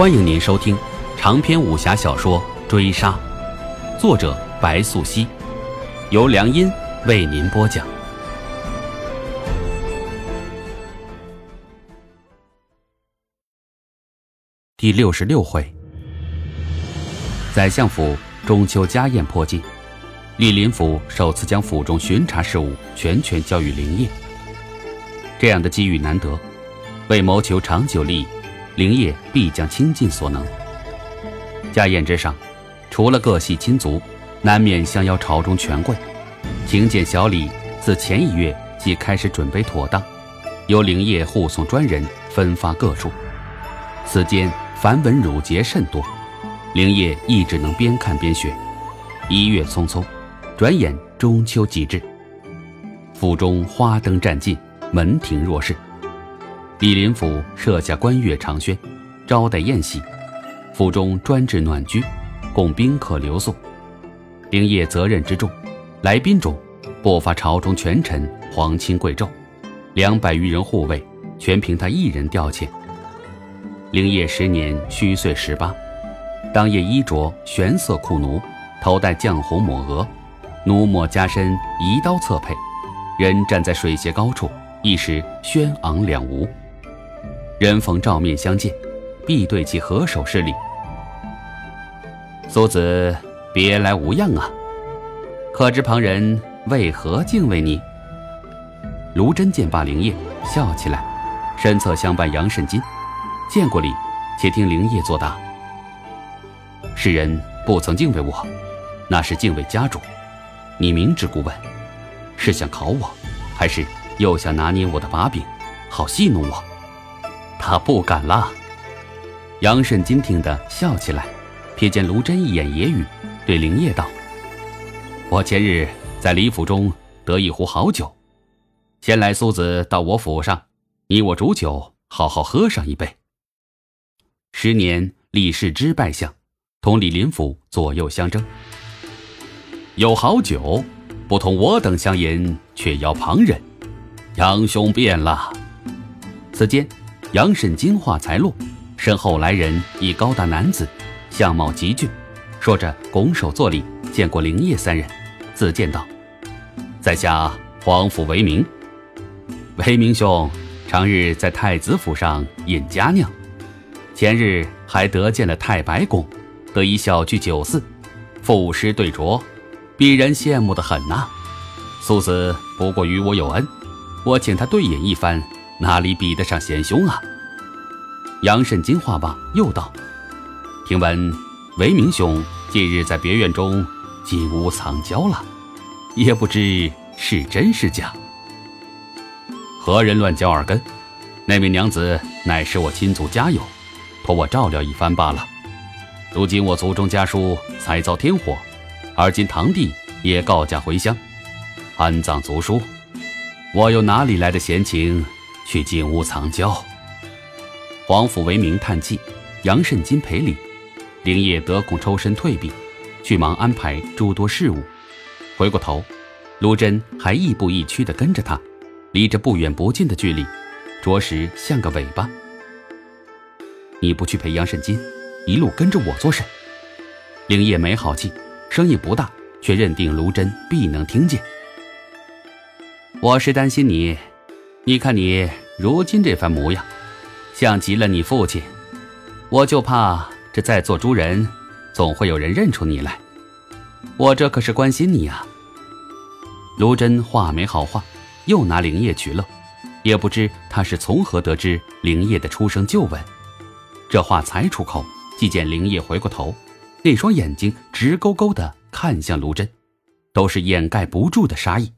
欢迎您收听长篇武侠小说《追杀》，作者白素熙，由良音为您播讲。第六十六回，宰相府中秋家宴迫近，李林甫首次将府中巡查事务全权交予林业。这样的机遇难得，为谋求长久利益。灵业必将倾尽所能。家宴之上，除了各系亲族，难免相邀朝中权贵。请柬小礼自前一月即开始准备妥当，由灵业护送专人分发各处。此间繁文缛节甚多，灵业亦只能边看边学。一月匆匆，转眼中秋即至，府中花灯占尽，门庭若市。李林甫设下观月长轩，招待宴席，府中专置暖居，供宾客留宿。灵业责任之重，来宾中，不乏朝中权臣、皇亲贵胄，两百余人护卫，全凭他一人调遣。灵业时年虚岁十八，当夜衣着玄色酷奴，头戴绛红抹额，奴抹加身移刀侧佩，人站在水榭高处，一时轩昂两无。人逢照面相见，必对其合手施礼。苏子别来无恙啊！可知旁人为何敬畏你？卢真见罢灵业，笑起来，身侧相伴杨慎金，见过礼，且听灵业作答。世人不曾敬畏我，那是敬畏家主。你明知故问，是想考我，还是又想拿捏我的把柄，好戏弄我？他不敢了。杨慎金听得笑起来，瞥见卢真一眼揶揄，对灵业道：“我前日在李府中得一壶好酒，先来苏子到我府上，你我煮酒，好好喝上一杯。”十年李世之拜相，同李林甫左右相争，有好酒，不同我等相饮，却邀旁人。杨兄变了。此间。杨慎金话才落，身后来人一高大男子，相貌极俊，说着拱手作礼，见过灵业三人，自荐道：“在下皇甫为明。为明兄，常日在太子府上饮佳酿，前日还得见了太白公，得以小聚酒肆，赋诗对酌，鄙人羡慕的很呐。苏子不过与我有恩，我请他对饮一番。”哪里比得上贤兄啊！杨慎金话罢，又道：“听闻韦明兄近日在别院中金屋藏娇了，也不知是真是假。何人乱嚼耳根？那位娘子乃是我亲族家友，托我照料一番罢了。如今我族中家书才遭天火，而今堂弟也告假回乡，安葬族书，我又哪里来的闲情？”去进屋藏娇。皇甫为明叹气，杨慎金赔礼，灵业得空抽身退避，去忙安排诸多事务。回过头，卢真还亦步亦趋地跟着他，离着不远不近的距离，着实像个尾巴。你不去陪杨慎金，一路跟着我做甚？灵业没好气，声音不大，却认定卢真必能听见。我是担心你。你看你如今这番模样，像极了你父亲。我就怕这在座诸人，总会有人认出你来。我这可是关心你呀。卢真话没好话，又拿灵业取乐，也不知他是从何得知灵业的出生旧闻。这话才出口，即见灵业回过头，那双眼睛直勾勾的看向卢真，都是掩盖不住的杀意。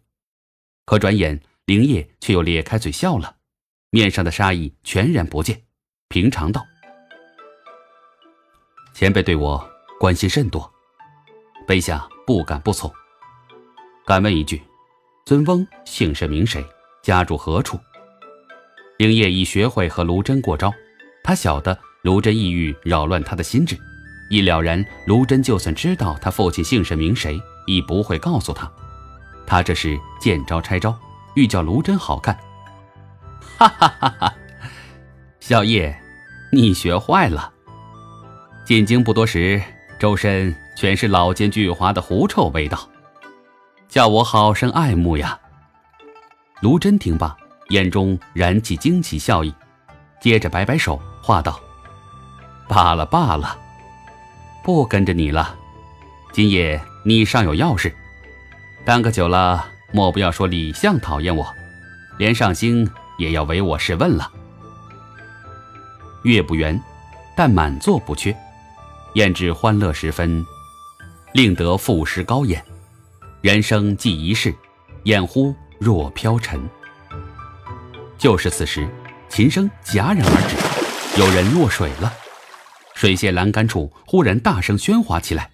可转眼。灵业却又咧开嘴笑了，面上的杀意全然不见，平常道：“前辈对我关心甚多，卑下不敢不从。敢问一句，尊翁姓甚名谁，家住何处？”灵业已学会和卢真过招，他晓得卢真意欲扰乱他的心智，已了然卢真就算知道他父亲姓甚名谁，亦不会告诉他。他这是见招拆招。欲叫卢真好看，哈哈哈哈！小叶，你学坏了。进京不多时，周身全是老奸巨猾的狐臭味道，叫我好生爱慕呀。卢真听罢，眼中燃起惊奇笑意，接着摆摆手，话道：“罢了罢了，不跟着你了。今夜你尚有要事，耽搁久了，莫不要说李相讨厌我，连上星也要唯我是问了。月不圆，但满座不缺。”宴至欢乐时分，令得赋诗高演。人生既一世，掩乎若飘尘。就是此时，琴声戛然而止，有人落水了。水榭栏杆处忽然大声喧哗起来，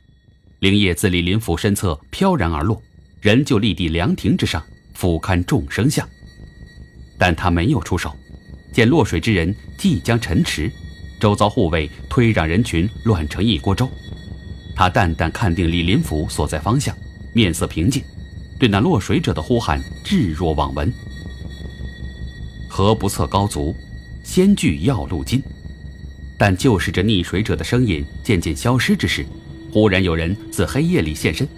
灵叶自李林甫身侧飘然而落，人就立地凉亭之上，俯瞰众生相。但他没有出手，见落水之人即将沉池。周遭护卫推让人群乱成一锅粥，他淡淡看定李林甫所在方向，面色平静，对那落水者的呼喊置若罔闻。何不测高足，先具要路金。但就是这溺水者的声音渐渐消失之时，忽然有人自黑夜里现身，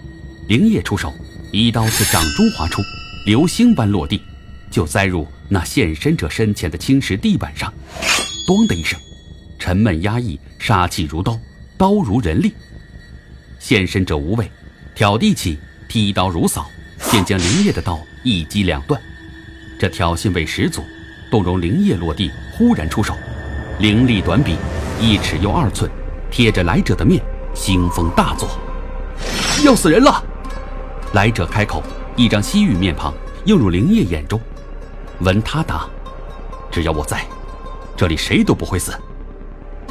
灵夜出手，一刀自掌中划出，流星般落地，就栽入那现身者身前的青石地板上，咚的一声。沉闷压抑，杀气如刀，刀如人力。现身者无畏，挑地起，劈刀如扫，便将灵叶的刀一击两断。这挑衅味十足，动容灵叶落地，忽然出手，灵力短笔，一尺又二寸，贴着来者的面，腥风大作，要死人了！来者开口，一张西域面庞映入灵叶眼中。闻他答：“只要我在，这里谁都不会死。”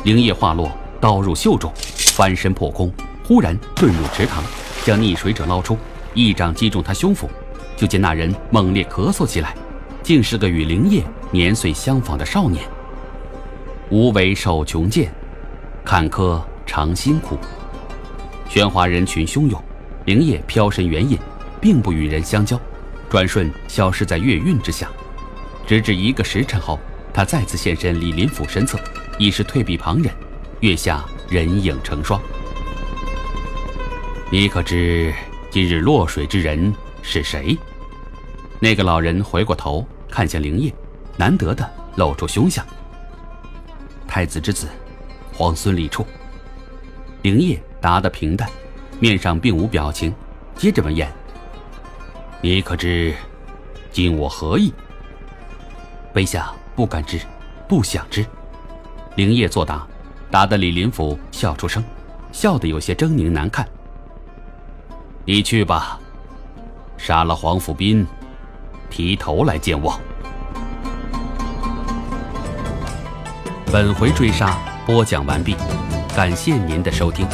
灵叶化落，刀入袖中，翻身破空，忽然遁入池塘，将溺水者捞出，一掌击中他胸腹。就见那人猛烈咳嗽起来，竟是个与灵叶年岁相仿的少年。无为受穷贱，坎坷常辛苦。喧哗人群汹涌，灵叶飘身远隐，并不与人相交，转瞬消失在月晕之下。直至一个时辰后，他再次现身李林甫身侧。已是退避旁人，月下人影成双。你可知今日落水之人是谁？那个老人回过头看向灵叶，难得的露出凶相。太子之子，皇孙李处。灵叶答得平淡，面上并无表情，接着问言：“你可知今我何意？”卑下不敢知，不想知。灵业作答，答得李林甫笑出声，笑得有些狰狞难看。你去吧，杀了黄甫斌，提头来见我。本回追杀播讲完毕，感谢您的收听。